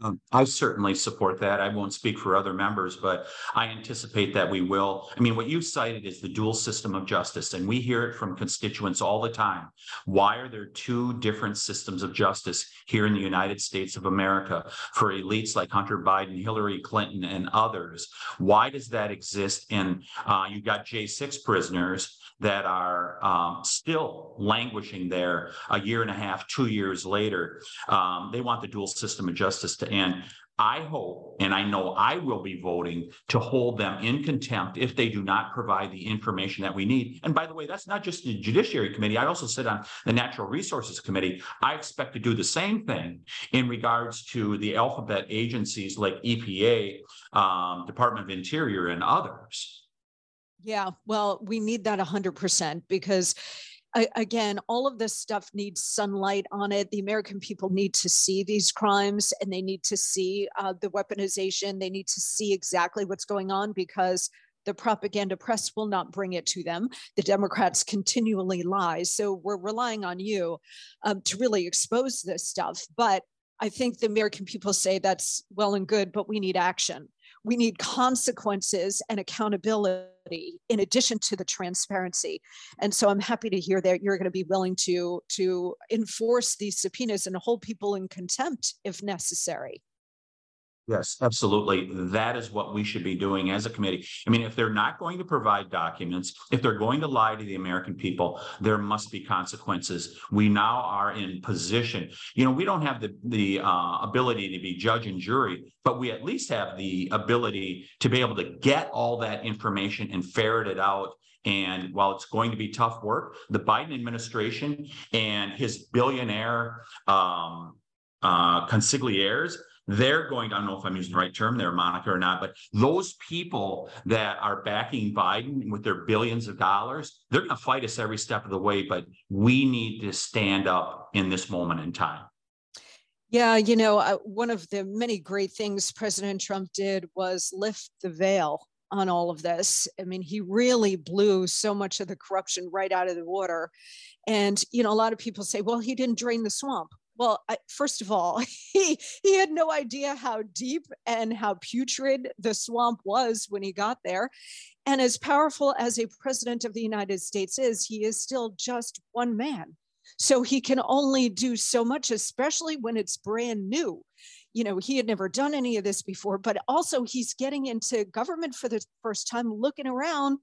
Um, I certainly support that. I won't speak for other members, but I anticipate that we will. I mean, what you've cited is the dual system of justice, and we hear it from constituents all the time. Why are there two different systems of justice here in the United States of America for elites like Hunter Biden, Hillary Clinton, and others? Why does that exist? And uh, you got J6 prisoners that are um, still languishing there a year and a half, two years later. Um, they want the dual system of justice to end. I hope, and I know I will be voting to hold them in contempt if they do not provide the information that we need. And by the way, that's not just the Judiciary Committee. I also sit on the Natural Resources Committee. I expect to do the same thing in regards to the alphabet agencies like EPA, um, Department of Interior, and others. Yeah, well, we need that 100% because again, all of this stuff needs sunlight on it. The American people need to see these crimes and they need to see uh, the weaponization. They need to see exactly what's going on because the propaganda press will not bring it to them. The Democrats continually lie. So we're relying on you um, to really expose this stuff. But I think the American people say that's well and good, but we need action we need consequences and accountability in addition to the transparency. And so i'm happy to hear that you're going to be willing to to enforce these subpoenas and hold people in contempt if necessary Yes, absolutely. That is what we should be doing as a committee. I mean, if they're not going to provide documents, if they're going to lie to the American people, there must be consequences. We now are in position. You know, we don't have the the uh, ability to be judge and jury, but we at least have the ability to be able to get all that information and ferret it out and while it's going to be tough work, the Biden administration and his billionaire um, uh, consiglières they're going to, I don't know if I'm using the right term there, Monica, or not, but those people that are backing Biden with their billions of dollars, they're going to fight us every step of the way. But we need to stand up in this moment in time. Yeah, you know, uh, one of the many great things President Trump did was lift the veil on all of this. I mean, he really blew so much of the corruption right out of the water. And, you know, a lot of people say, well, he didn't drain the swamp. Well, I, first of all, he he had no idea how deep and how putrid the swamp was when he got there. And as powerful as a president of the United States is, he is still just one man. So he can only do so much, especially when it's brand new. You know, he had never done any of this before, but also he's getting into government for the first time, looking around,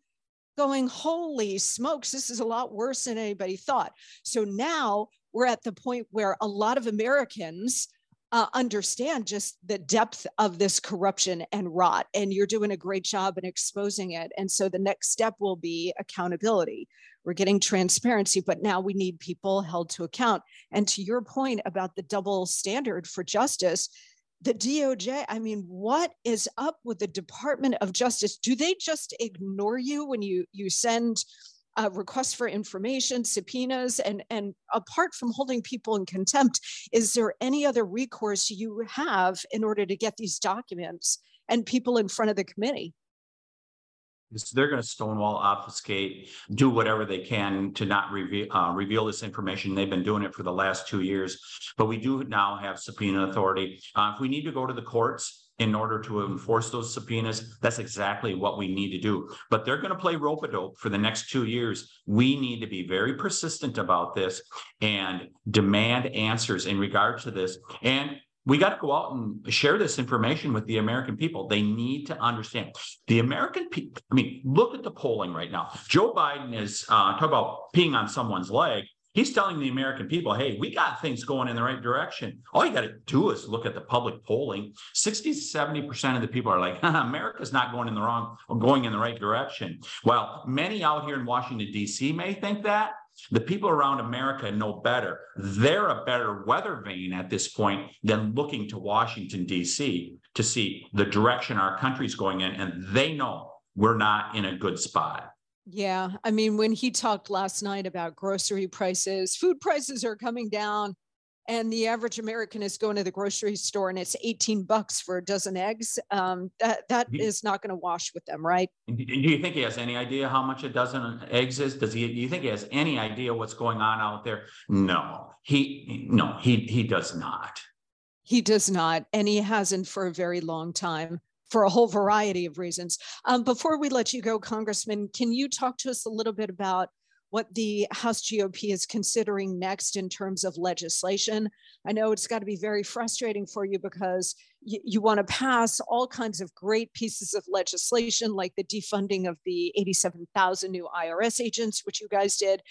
going, Holy smokes, this is a lot worse than anybody thought. So now we're at the point where a lot of Americans uh, understand just the depth of this corruption and rot. And you're doing a great job in exposing it. And so the next step will be accountability. We're getting transparency, but now we need people held to account. And to your point about the double standard for justice, the DOJ, I mean, what is up with the Department of Justice? Do they just ignore you when you you send uh, requests for information, subpoenas, and, and apart from holding people in contempt, is there any other recourse you have in order to get these documents and people in front of the committee? They're going to stonewall, obfuscate, do whatever they can to not reveal uh, reveal this information. They've been doing it for the last two years, but we do now have subpoena authority. Uh, if we need to go to the courts, in order to enforce those subpoenas. That's exactly what we need to do. But they're going to play rope a dope for the next two years. We need to be very persistent about this and demand answers in regard to this. And we got to go out and share this information with the American people. They need to understand the American people. I mean, look at the polling right now. Joe Biden is uh, talk about peeing on someone's leg. He's telling the American people, hey, we got things going in the right direction. All you got to do is look at the public polling. 60 to 70% of the people are like, America's not going in the wrong or going in the right direction. Well, many out here in Washington, D.C. may think that. The people around America know better. They're a better weather vane at this point than looking to Washington, D.C. to see the direction our country's going in. And they know we're not in a good spot. Yeah. I mean, when he talked last night about grocery prices, food prices are coming down, and the average American is going to the grocery store and it's 18 bucks for a dozen eggs. Um, that that is not going to wash with them, right? Do you think he has any idea how much a dozen eggs is? Does he? Do you think he has any idea what's going on out there? No, he no he he does not. He does not, and he hasn't for a very long time for a whole variety of reasons. Um, before we let you go, Congressman, can you talk to us a little bit about what the House GOP is considering next in terms of legislation? I know it's got to be very frustrating for you because you, you want to pass all kinds of great pieces of legislation, like the defunding of the 87,000 new IRS agents, which you guys did.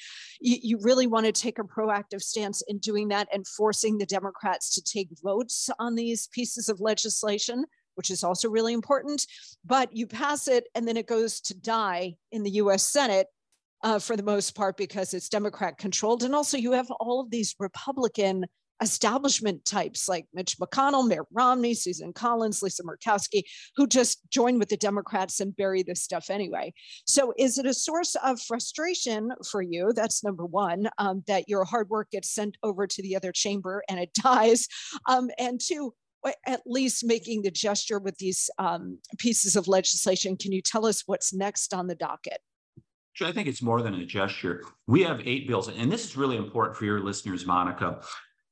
You, you really want to take a proactive stance in doing that and forcing the Democrats to take votes on these pieces of legislation which is also really important. But you pass it and then it goes to die in the US Senate uh, for the most part because it's Democrat controlled. And also, you have all of these Republican establishment types like Mitch McConnell, Mitt Romney, Susan Collins, Lisa Murkowski, who just join with the Democrats and bury this stuff anyway. So, is it a source of frustration for you? That's number one, um, that your hard work gets sent over to the other chamber and it dies. Um, and two, at least making the gesture with these um, pieces of legislation. Can you tell us what's next on the docket? I think it's more than a gesture. We have eight bills, and this is really important for your listeners, Monica.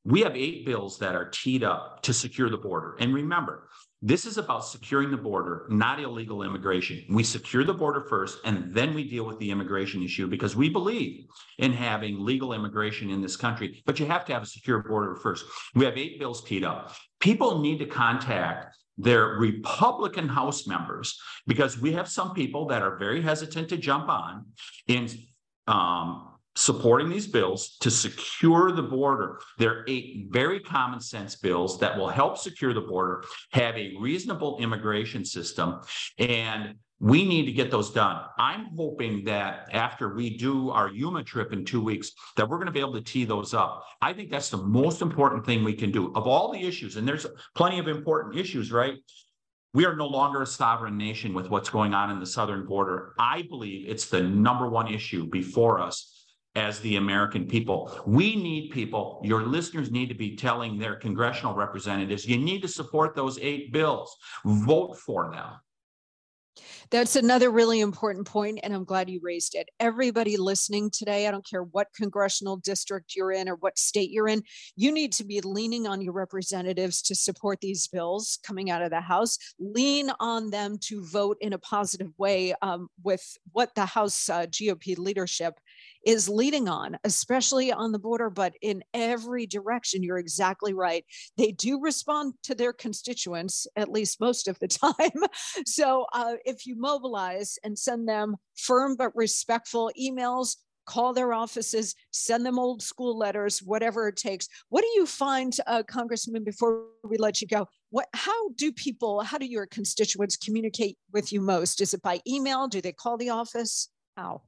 We have eight bills that are teed up to secure the border. And remember, this is about securing the border, not illegal immigration. We secure the border first, and then we deal with the immigration issue because we believe in having legal immigration in this country. But you have to have a secure border first. We have eight bills teed up. People need to contact their Republican House members, because we have some people that are very hesitant to jump on in um, supporting these bills to secure the border. They're eight very common sense bills that will help secure the border, have a reasonable immigration system, and we need to get those done. I'm hoping that after we do our Yuma trip in two weeks, that we're going to be able to tee those up. I think that's the most important thing we can do of all the issues. And there's plenty of important issues, right? We are no longer a sovereign nation with what's going on in the southern border. I believe it's the number one issue before us as the American people. We need people, your listeners need to be telling their congressional representatives, you need to support those eight bills, vote for them. That's another really important point, and I'm glad you raised it. Everybody listening today, I don't care what congressional district you're in or what state you're in, you need to be leaning on your representatives to support these bills coming out of the House. Lean on them to vote in a positive way um, with what the House uh, GOP leadership is leading on, especially on the border, but in every direction. You're exactly right. They do respond to their constituents, at least most of the time. so uh, if you mobilize and send them firm but respectful emails, call their offices, send them old school letters, whatever it takes. What do you find, uh, Congressman, before we let you go? What, how do people, how do your constituents communicate with you most? Is it by email? Do they call the office? How?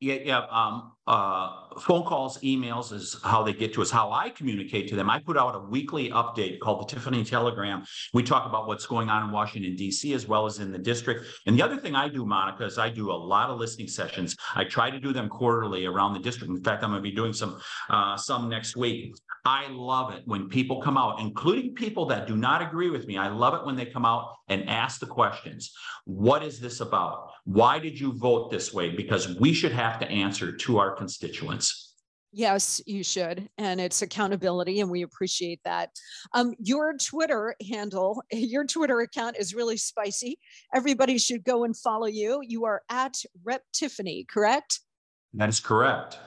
Yeah, yeah. Um, uh, phone calls, emails is how they get to us. How I communicate to them, I put out a weekly update called the Tiffany Telegram. We talk about what's going on in Washington D.C. as well as in the district. And the other thing I do, Monica, is I do a lot of listening sessions. I try to do them quarterly around the district. In fact, I'm going to be doing some uh, some next week. I love it when people come out, including people that do not agree with me. I love it when they come out and ask the questions. What is this about? Why did you vote this way? Because we should have to answer to our constituents. Yes, you should. And it's accountability, and we appreciate that. Um, your Twitter handle, your Twitter account is really spicy. Everybody should go and follow you. You are at Rep Tiffany, correct? That is correct.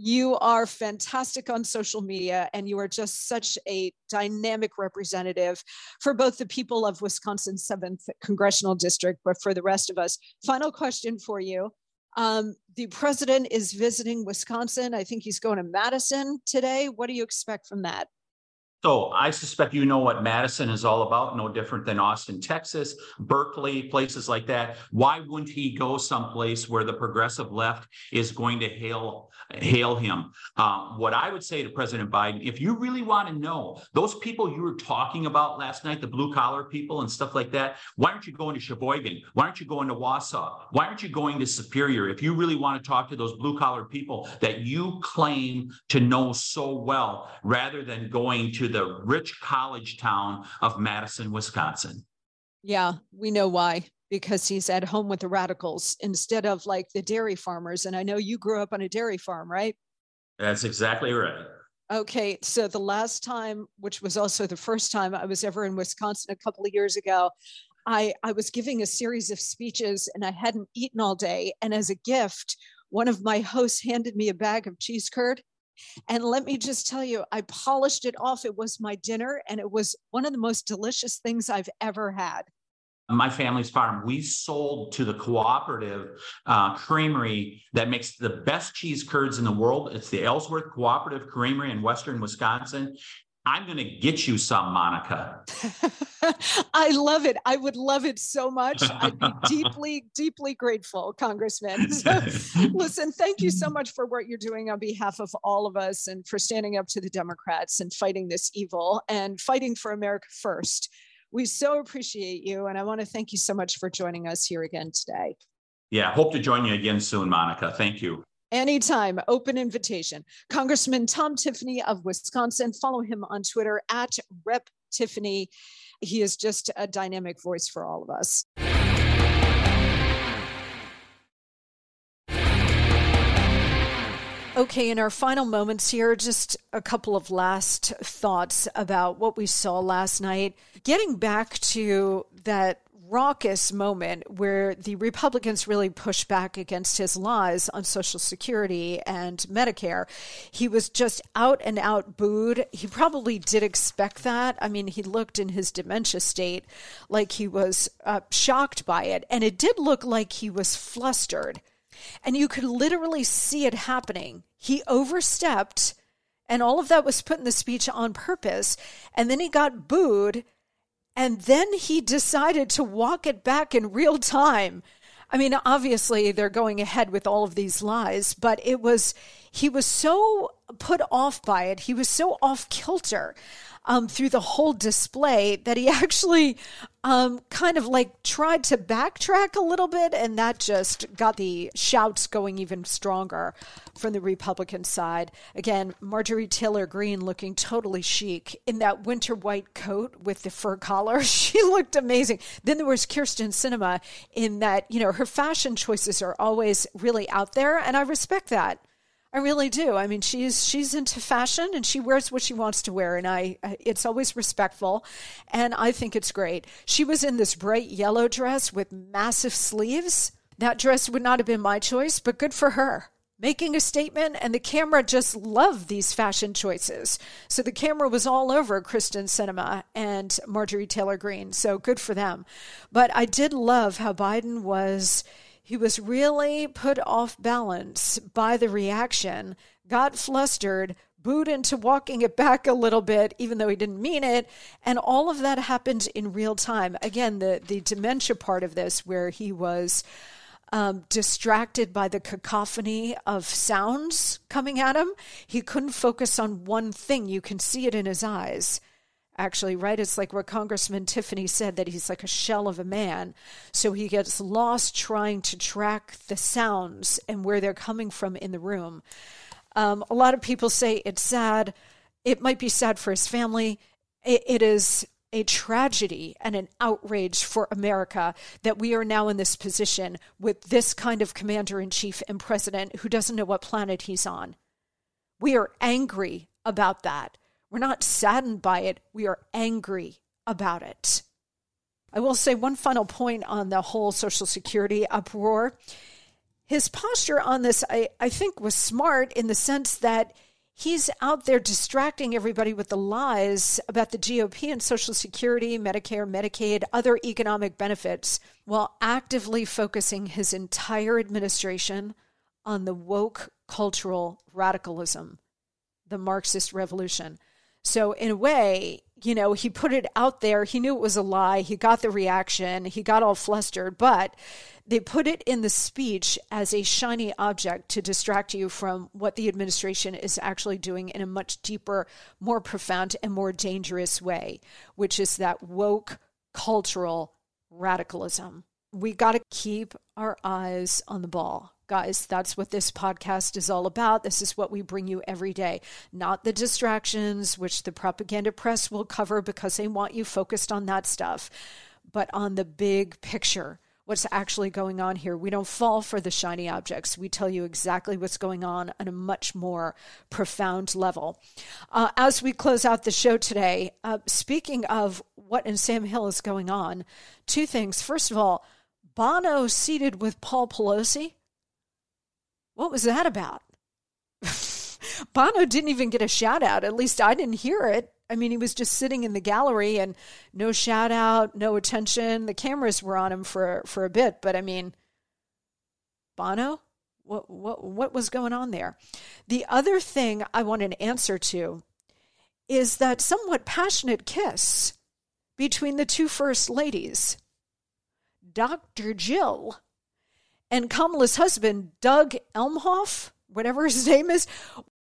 You are fantastic on social media, and you are just such a dynamic representative for both the people of Wisconsin's 7th Congressional District, but for the rest of us. Final question for you. Um, the president is visiting Wisconsin. I think he's going to Madison today. What do you expect from that? So I suspect you know what Madison is all about, no different than Austin, Texas, Berkeley, places like that. Why wouldn't he go someplace where the progressive left is going to hail hail him? Uh, what I would say to President Biden, if you really want to know those people you were talking about last night, the blue collar people and stuff like that, why aren't you going to Sheboygan? Why aren't you going to Wausau? Why aren't you going to Superior? If you really want to talk to those blue collar people that you claim to know so well, rather than going to the rich college town of Madison, Wisconsin. Yeah, we know why. Because he's at home with the radicals instead of like the dairy farmers. And I know you grew up on a dairy farm, right? That's exactly right. Okay, so the last time, which was also the first time I was ever in Wisconsin a couple of years ago, I, I was giving a series of speeches and I hadn't eaten all day. And as a gift, one of my hosts handed me a bag of cheese curd and let me just tell you, I polished it off. It was my dinner, and it was one of the most delicious things I've ever had. My family's farm, we sold to the cooperative uh, creamery that makes the best cheese curds in the world. It's the Ellsworth Cooperative Creamery in Western Wisconsin. I'm going to get you some, Monica. I love it. I would love it so much. I'd be deeply, deeply grateful, Congressman. So, listen, thank you so much for what you're doing on behalf of all of us and for standing up to the Democrats and fighting this evil and fighting for America first. We so appreciate you. And I want to thank you so much for joining us here again today. Yeah, hope to join you again soon, Monica. Thank you. Anytime, open invitation. Congressman Tom Tiffany of Wisconsin, follow him on Twitter at Rep Tiffany. He is just a dynamic voice for all of us. Okay, in our final moments here, just a couple of last thoughts about what we saw last night. Getting back to that raucous moment where the Republicans really pushed back against his lies on Social Security and Medicare. He was just out and out booed. He probably did expect that. I mean, he looked in his dementia state like he was uh, shocked by it, and it did look like he was flustered. And you could literally see it happening. He overstepped, and all of that was put in the speech on purpose. And then he got booed and then he decided to walk it back in real time. I mean, obviously they're going ahead with all of these lies, but it was, he was so put off by it. He was so off kilter um, through the whole display that he actually um, kind of like tried to backtrack a little bit, and that just got the shouts going even stronger from the Republican side. Again, Marjorie Taylor Greene looking totally chic in that winter white coat with the fur collar. She looked amazing. Then there was Kyrsten Sinema in that, you know, her fashion choices are always really out there, and I respect that. I really do. I mean, she's she's into fashion and she wears what she wants to wear, and I it's always respectful, and I think it's great. She was in this bright yellow dress with massive sleeves. That dress would not have been my choice, but good for her. Making a statement, and the camera just loved these fashion choices. So the camera was all over Kristen Sinema and Marjorie Taylor Greene. So good for them. But I did love how Biden was he was really put off balance by the reaction, got flustered, booed into walking it back a little bit, even though he didn't mean it. And all of that happened in real time. Again, the, the dementia part of this, where he was um, distracted by the cacophony of sounds coming at him, he couldn't focus on one thing. You can see it in his eyes actually, right? It's like what Congressman Tiffany said that he's like a shell of a man. So he gets lost trying to track the sounds and where they're coming from in the room. Um, a lot of people say it's sad. It might be sad for his family. it, it is a tragedy and an outrage for America that we are now in this position with this kind of commander in chief and president who doesn't know what planet he's on. We are angry about that. We're not saddened by it, we are angry about it. I will say one final point on the whole Social Security uproar. His posture on this, I, I think, was smart in the sense that he's out there distracting everybody with the lies about the GOP and Social Security, Medicare, Medicaid, other economic benefits, while actively focusing his entire administration on the woke cultural radicalism, the Marxist revolution. So, in a way, you know, he put it out there. He knew it was a lie. He got the reaction. He got all flustered, but they put it in the speech as a shiny object to distract you from what the administration is actually doing in a much deeper, more profound, and more dangerous way, which is that woke cultural radicalism. We got to keep our eyes on the ball Guys, that's what this podcast is all about. This is what we bring you every day, not the distractions, which the propaganda press will cover because they want you focused on that stuff, but on the big picture what's actually going on here. We don't fall for the shiny objects. We tell you exactly what's going on on a much more profound level. Uh, as we close out the show today, uh, speaking of what in Sam Hill is going on, two things. First of all, Bono seated with Paul Pelosi. What was that about? Bono didn't even get a shout out. At least I didn't hear it. I mean, he was just sitting in the gallery and no shout out, no attention. The cameras were on him for for a bit, but I mean, Bono, what what what was going on there? The other thing I want an answer to is that somewhat passionate kiss between the two first ladies. Dr. Jill and Kamala's husband, Doug Elmhoff, whatever his name is,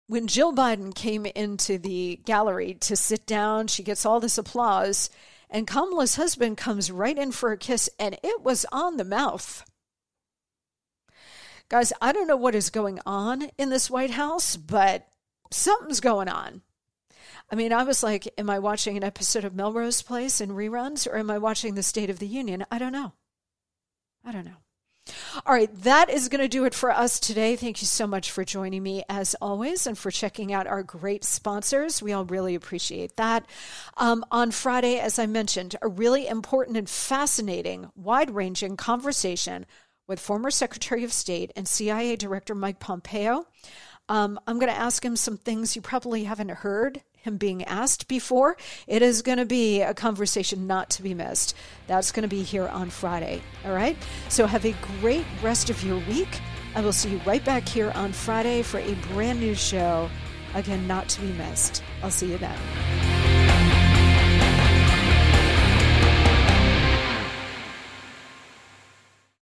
when Jill Biden came into the gallery to sit down, she gets all this applause, and Kamala's husband comes right in for a kiss, and it was on the mouth. Guys, I don't know what is going on in this White House, but something's going on. I mean, I was like, am I watching an episode of Melrose Place in reruns, or am I watching the State of the Union? I don't know. I don't know. All right, that is going to do it for us today. Thank you so much for joining me as always and for checking out our great sponsors. We all really appreciate that. Um, on Friday, as I mentioned, a really important and fascinating, wide ranging conversation with former Secretary of State and CIA Director Mike Pompeo. Um, I'm going to ask him some things you probably haven't heard him being asked before. It is going to be a conversation not to be missed. That's going to be here on Friday. All right? So have a great rest of your week. I will see you right back here on Friday for a brand new show. Again, not to be missed. I'll see you then.